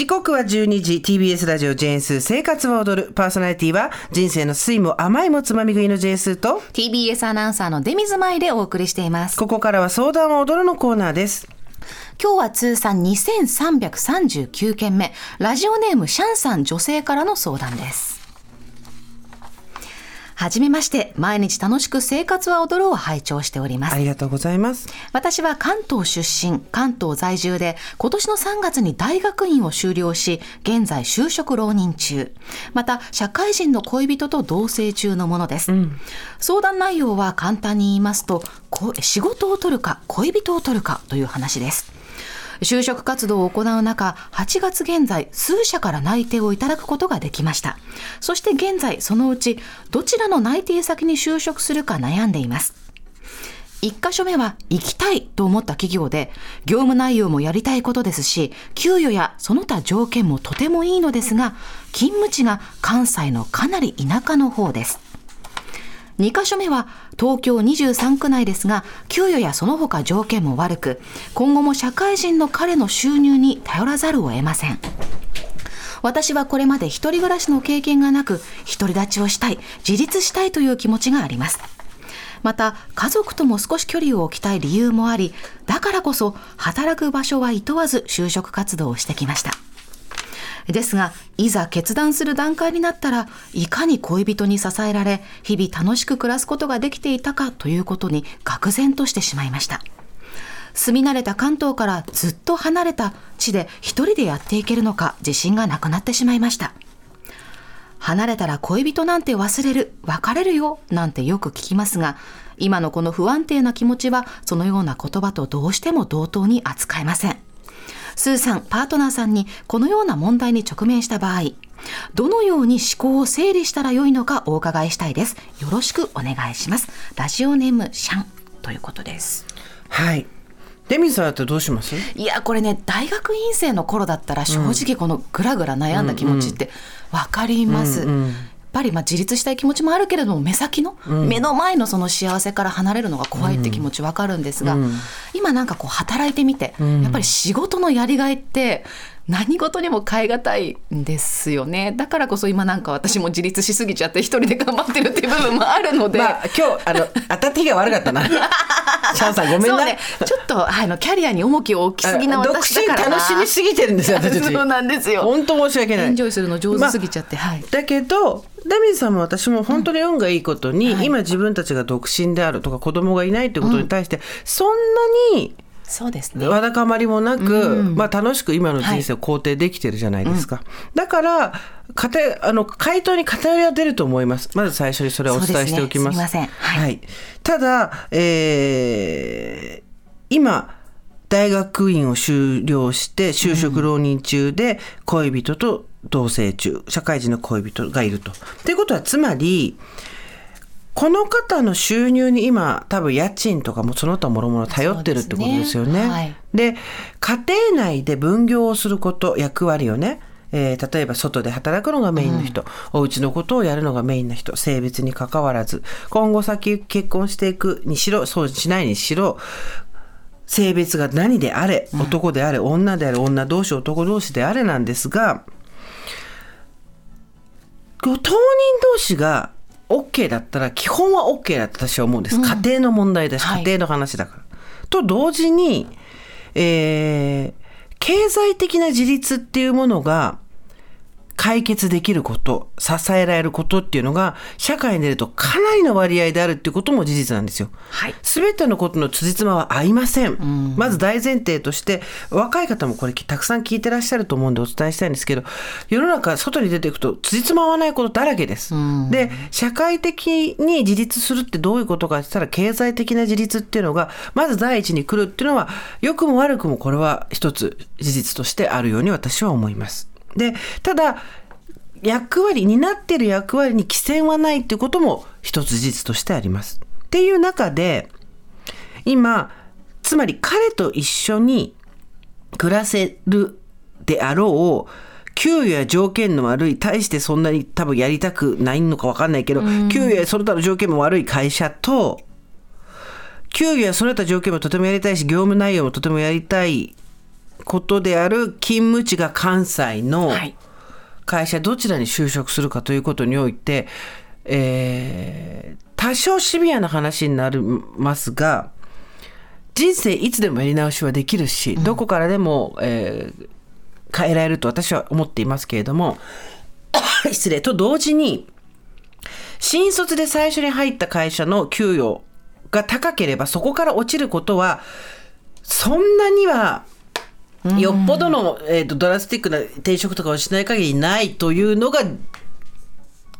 時刻は12時 TBS ラジオジェーンス生活は踊る。パーソナリティは人生の酸いも甘いもつまみ食いのジェーンスと TBS アナウンサーの出水舞でお送りしています。ここからは相談は踊るのコーナーです。今日は通算2339件目。ラジオネームシャンさん女性からの相談ですはじめまして、毎日楽しく生活は踊るを拝聴しておりますあ。りがとうございます私は関東出身、関東在住で、今年の3月に大学院を修了し、現在就職浪人中。また、社会人の恋人と同棲中のものです。相談内容は簡単に言いますと、こ仕事を取るか、恋人を取るかという話です。就職活動を行う中、8月現在、数社から内定をいただくことができました。そして現在、そのうち、どちらの内定先に就職するか悩んでいます。一箇所目は行きたいと思った企業で、業務内容もやりたいことですし、給与やその他条件もとてもいいのですが、勤務地が関西のかなり田舎の方です。2箇所目は東京23区内ですが、給与やその他条件も悪く、今後も社会人の彼の収入に頼らざるを得ません。私はこれまで一人暮らしの経験がなく、独り立ちをしたい、自立したいという気持ちがあります。また、家族とも少し距離を置きたい理由もあり、だからこそ働く場所はいとわず就職活動をしてきました。ですが、いざ決断する段階になったらいかに恋人に支えられ、日々楽しく暮らすことができていたかということに愕然としてしまいました。住み慣れた関東からずっと離れた地で一人でやっていけるのか自信がなくなってしまいました。離れたら恋人なんて忘れる、別れるよ、なんてよく聞きますが、今のこの不安定な気持ちは、そのような言葉とどうしても同等に扱えません。スーさん、パートナーさんにこのような問題に直面した場合、どのように思考を整理したらよいのかお伺いしたいです。よろしくお願いします。ラジオネームシャンということです。はいデミさんだってどうします？いやこれね大学院生の頃だったら正直このぐらぐら悩んだ気持ちって分かります。やっぱりまあ自立したい気持ちもあるけれども目先の、目の前のその幸せから離れるのが怖いって気持ち分かるんですが、今なんかこう働いてみて、やっぱり仕事のやりがいって何事にも変え難いんですよね。だからこそ今なんか私も自立しすぎちゃって一人で頑張ってるっていう部分もあるので、まあ今日あの当たって日が悪かったな シャンさんごめんな。ね。ちょっとあのキャリアに重きを置きすぎな私だから。な楽しみすぎてるんですよ私。そうなんですよ。本当申し訳ない。エンジョイするの上手すぎちゃって、はい。だけどダミーさんも私も本当に運がいいことに、はい。今自分たちが独身であるとか子供がいないということに対して、そんなにそうですね。わだかまりもなく、うん。まあ、楽しく今の人生を肯定できてるじゃないですか、だから偏あの回答に偏りは出ると思います。まず最初にそれをお伝えしておきます。すね。すみません。はい。ただ、えー今大学院を修了して就職浪人中で恋人と同棲中、社会人の恋人がいると。っていうことはつまりこの方の収入に今多分家賃とかもその他もろもろ頼ってるってことですよね。ですね。はいで家庭内で分業をすること役割をねえー例えば外で働くのがメインの人、お家のことをやるのがメインな人性別に関わらず今後先結婚していくにしろそうしないにしろ性別が何であれ男であれ、女であれ女同士男同士であれなんですがこう当人同士が OK だったら基本は OK だと私は思うんです、家庭の問題だしはい。家庭の話だから。と同時に、えー経済的な自立っていうものが解決できること支えられることっていうのが社会に出るとかなりの割合であるっていうことも事実なんですよ。はい全てのことの辻褄は合いません。まず大前提として、若い方もこれたくさん聞いてらっしゃると思うんでお伝えしたいんですけど、世の中外に出ていくと辻褄合わないことだらけです。で、社会的に自立するってどういうことかって言ったら、経済的な自立っていうのが、まず第一に来るっていうのは、良くも悪くもこれは一つ事実としてあるように私は思います。で、ただ、役割担っている役割に寄せはないっていうことも一つ事実としてあります。っていう中で今つまり彼と一緒に暮らせるであろう給与や条件の悪い大してそんなに多分やりたくないのか分かんないけど、給与やその他の条件も悪い会社と給与やその他条件もとてもやりたいし業務内容もとてもやりたいことである勤務地が関西のはい。会社どちらに就職するかということにおいて、えー多少シビアな話になりますが人生いつでもやり直しはできるし、どこからでも、えー変えられると私は思っていますけれども 失礼と同時に新卒で最初に入った会社の給与が高ければそこから落ちることはそんなにはよっぽどの、えーとドラスティックな転職とかをしない限りないというのが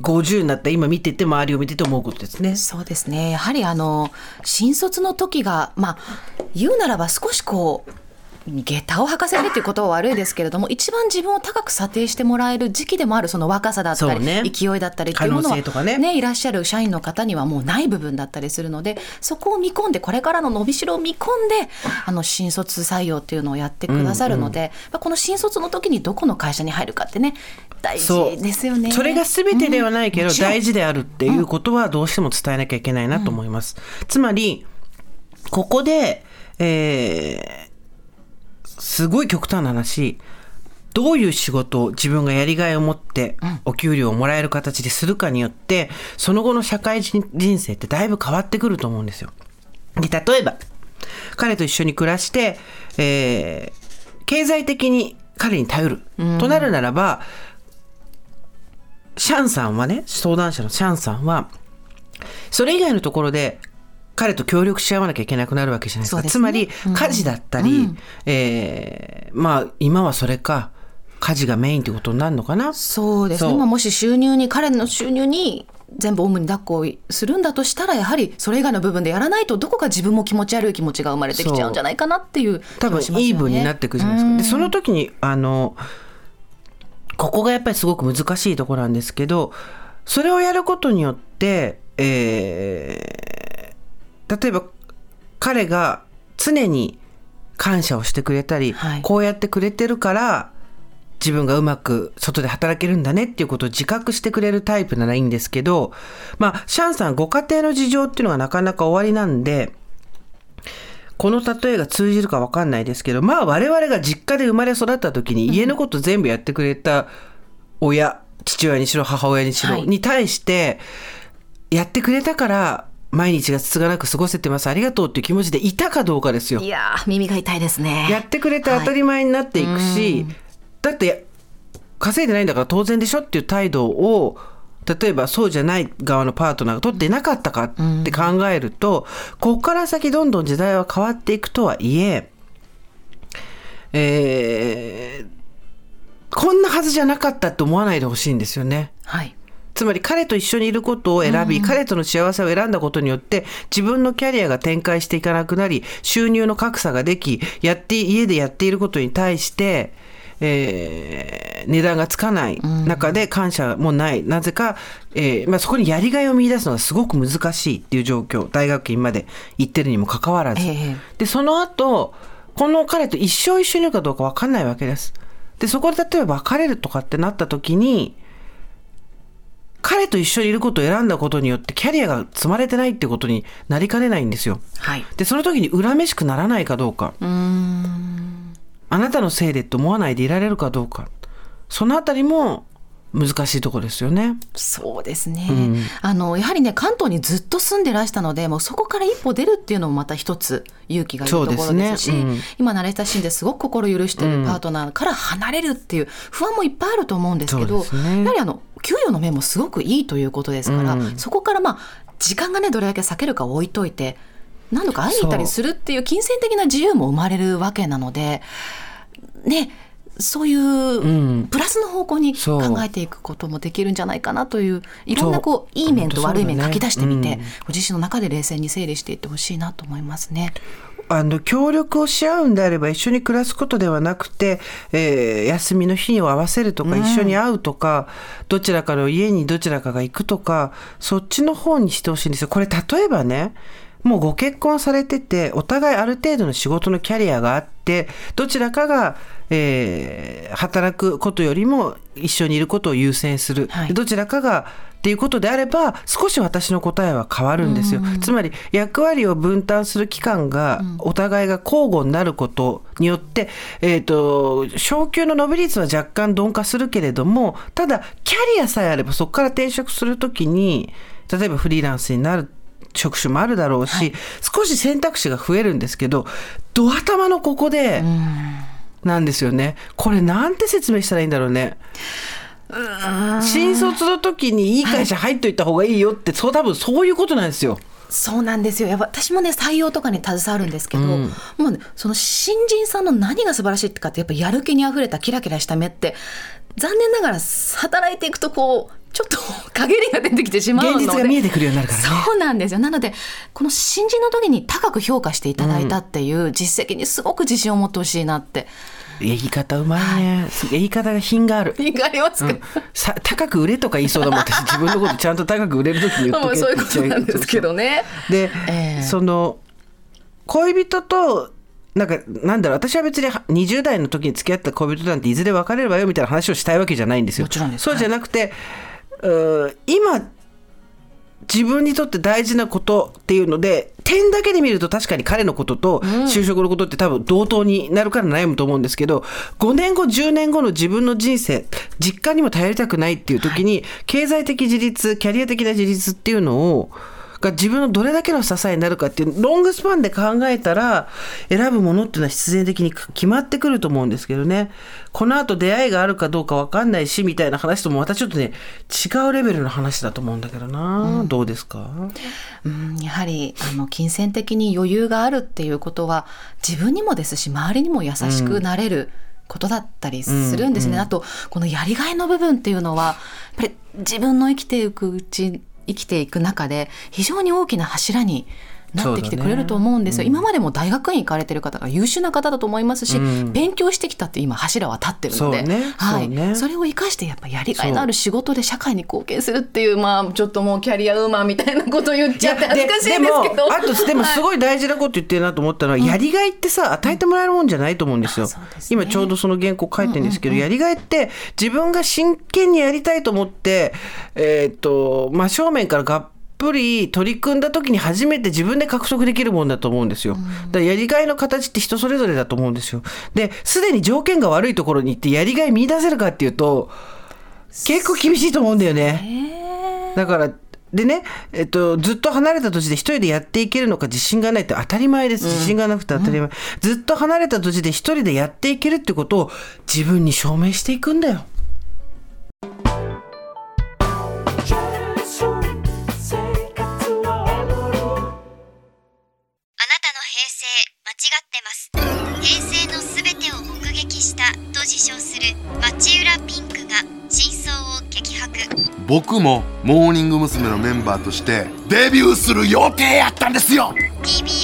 50になった今見てて周りを見てて思うことですね。そうですねやはりあの新卒の時がまあ言うならば少しこう下駄を履かせるっていうことは悪いですけれども一番自分を高く査定してもらえる時期でもあるその若さだったり、ね。勢いだったりっていうものは、可能性とかね。いらっしゃる社員の方にはもうない部分だったりするのでそこを見込んでこれからの伸びしろを見込んであの新卒採用っていうのをやってくださるので、まあこの新卒の時にどこの会社に入るかってね大事ですよね。それが全てではないけど、大事であるっていうことはどうしても伝えなきゃいけないなと思います。つまりここで、えーすごい極端な話どういう仕事を自分がやりがいを持ってお給料をもらえる形でするかによってその後の社会人人生ってだいぶ変わってくると思うんですよ。で例えば彼と一緒に暮らして、えー経済的に彼に頼る、となるならばシャンさんはね相談者のシャンさんはそれ以外のところで彼と協力し合わなきゃいけなくなるわけじゃないですか。すねつまり、家事だったり、えーまあ、今はそれか、家事がメインってことになるのかな？そうですね。もし収入に、彼の収入に全部オウムに抱っこをするんだとしたら、やはりそれ以外の部分でやらないと、どこか自分も気持ち悪い気持ちが生まれてきちゃうんじゃないかなっていう気多分。イーブンになっていくじゃないですか。で、その時に、あの、ここがやっぱりすごく難しいところなんですけど、それをやることによって、えー例えば彼が常に感謝をしてくれたり、はい。こうやってくれてるから、自分がうまく外で働けるんだねっていうことを自覚してくれるタイプならいいんですけど、まあ、シャンさんご家庭の事情っていうのがなかなか終わりなんで、この例えが通じるかわかんないですけど、まあ我々が実家で生まれ育った時に家のこと全部やってくれた親、父親にしろ母親にしろ、はいに対して、やってくれたから毎日がつつがなく過ごせてます、ありがとうっていう気持ちでいたかどうかですよい。やー、耳が痛いですね。やってくれて当たり前になっていくし、だって稼いでないんだから当然でしょっていう態度を例えばそうじゃない側のパートナーが取っていなかったかって考えると、ここから先どんどん時代は変わっていくとはいええーこんなはずじゃなかったって思わないでほしいんですよね。はい。つまり彼と一緒にいることを選び、彼との幸せを選んだことによって自分のキャリアが展開していかなくなり収入の格差ができやって家でやっていることに対して、えー値段がつかない中で感謝もない、なぜか、えーまあ、そこにやりがいを見出すのがすごく難しいっていう状況。大学院まで行ってるにもかかわらず、ええ。でその後この彼と一生一緒にいるかどうか分かんないわけです。でそこで例えば別れるとかってなった時に彼と一緒にいることを選んだことによってキャリアが積まれてないってことになりかねないんですよ。はい。でその時に恨めしくならないかどうか。あなたのせいでって思わないでいられるかどうかそのあたりも難しいところですよね。そうですね、あのやはりね関東にずっと住んでらしたのでもうそこから一歩出るっていうのもまた一つ勇気がいるところですしすね。うん。今慣れ親しんですごく心許してるパートナーから離れるっていう不安もいっぱいあると思うんですけどね。やはりあの給与の面もすごくいいということですから、うん。そこからまあ時間がねどれだけ避けるか置いといて何度か会いに行ったりするっていう金銭的な自由も生まれるわけなのでねそういうプラスの方向に考えていくこともできるんじゃないかなといういろんなこういい面と悪い面書き出してみて、うん。ご自身の中で冷静に整理していってほしいなと思いますね。あの協力をし合うんであれば一緒に暮らすことではなくて、えー休みの日を合わせるとか、一緒に会うとかどちらかの家にどちらかが行くとかそっちの方にしてほしいんですよ。これ例えばねもうご結婚されててお互いある程度の仕事のキャリアがあってどちらかが、えー働くことよりも一緒にいることを優先する、はい。どちらかがっていうことであれば少し私の答えは変わるんですよ、つまり役割を分担する期間がお互いが交互になることによって、えー、と昇給の伸び率は若干鈍化するけれどもただキャリアさえあればそこから転職するときに例えばフリーランスになる職種もあるだろうし、少し選択肢が増えるんですけどド頭のここでなんですよね。これなんて説明したらいいんだろうね。新卒の時にいい会社入っといた方がいいよって、そう多分そういうことなんですよ。そうなんですよ。やっぱ私もね採用とかに携わるんですけど、もうねその新人さんの何が素晴らしいかってやっぱやる気にあふれたキラキラした目って残念ながら働いていくとこうちょっと陰りが出てきてしまうので。現実が見えてくるようになるからね。そうなんですよ。なのでこの新人の時に高く評価していただいたっていう実績にすごく自信を持ってほしいなって、言い方うまいね。言い方が品がある。意外ありますか、さ高く売れとか言いそうだもん。私自分のことちゃんと高く売れる時に言っとけまあそういうことなんですけどね。で、ええ。その恋人となんかなんだろう私は別に20代の時に付き合った恋人なんていずれ別れればよみたいな話をしたいわけじゃないんですよ。もちろんそうじゃなくて、うー今自分にとって大事なことっていうので点だけで見ると確かに彼のことと就職のことって多分同等になるから悩むと思うんですけど5年後10年後の自分の人生実家にも頼りたくないっていう時に、経済的自立キャリア的な自立っていうのをが自分のどれだけの支えになるかっていうロングスパンで考えたら選ぶものっていうのは必然的に決まってくると思うんですけどね。この後出会いがあるかどうか分かんないしみたいな話ともまたちょっとね違うレベルの話だと思うんだけどな、どうですか？うんやはりあの金銭的に余裕があるっていうことは自分にもですし周りにも優しくなれる、ことだったりするんですね、あとこのやりがいの部分っていうのはやっぱり自分の生きていくうち生きていく中で非常に大きな柱になってきてくれると思うんですよ、今までも大学院行かれてる方が優秀な方だと思いますし、勉強してきたって今柱は立ってるので。そうね。はい。ね。それを生かしてやっぱやりがいのある仕事で社会に貢献するっていうまあちょっともうキャリアウーマンみたいなこと言っちゃって恥ずかしいんですけど。でもあとでもすごい大事なこと言ってるなと思ったのは、やりがいってさ与えてもらえるもんじゃないと思うんですよ、うですね。今ちょうどその原稿書いてるんですけど、やりがいって自分が真剣にやりたいと思ってえーっと真正面からがっぷり取り組んだ時に初めて自分で獲得できるもんだと思うんですよ。だからやりがいの形って人それぞれだと思うんですよ。で、すでに条件が悪いところに行ってやりがい見出せるかっていうと、結構厳しいと思うんだよね。だから、でね、えっと、ずっと離れた土地で一人でやっていけるのか自信がないって当たり前です。自信がなくて当たり前。ずっと離れた土地で一人でやっていけるってことを自分に証明していくんだよ。僕もモーニング娘。のメンバーとしてデビューする予定やったんですよビビ